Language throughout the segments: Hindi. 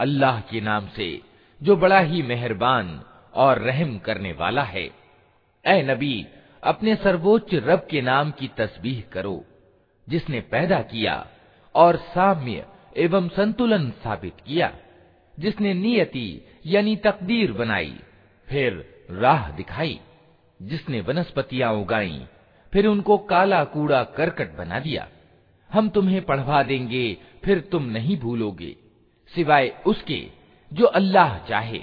अल्लाह के नाम से जो बड़ा ही मेहरबान और रहम करने वाला है। ए नबी, अपने सर्वोच्च रब के नाम की तस्बीह करो, जिसने पैदा किया और साम्य एवं संतुलन साबित किया, जिसने नियति यानी तकदीर बनाई, फिर राह दिखाई, जिसने वनस्पतियाँ उगाई, फिर उनको काला कूड़ा करकट बना दिया। हम तुम्हें पढ़वा देंगे, फिर तुम नहीं भूलोगे। सिवाय उसके, जो अल्लाह चाहे,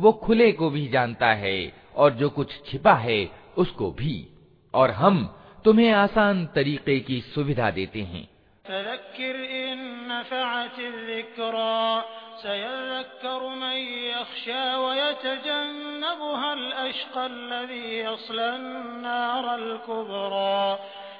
वो खुले को भी जानता है, और जो कुछ छिपा है, उसको भी। और हम तुम्हें आसान तरीके की सुविधा देते हैं।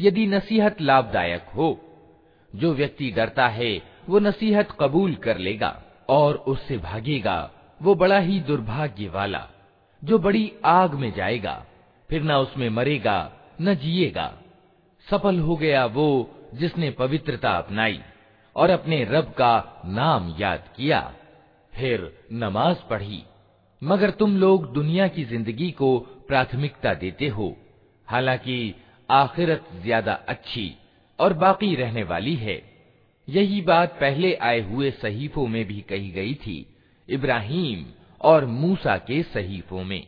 यदि नसीहत लाभदायक हो, जो व्यक्ति डरता है, वो नसीहत कबूल कर लेगा और उससे भागेगा। वो बड़ा ही दुर्भाग्य वाला जो बड़ी आग में जाएगा, फिर न उसमें मरेगा, न जिएगा। सफल हो गया वो जिसने पवित्रता अपनाई और अपने रब का नाम याद किया, फिर नमाज़ पढ़ी। मगर तुम लोग दुनिया की ज़िंदगी को प्राथमिकता देते हो, हालाँकि आखिरत ज़्यादा अच्छी और बाकी रहने वाली है। यही बात पहले आए हुए सहीफों में भी कही गई थी, इब्राहिम और मूसा के सहीफों में।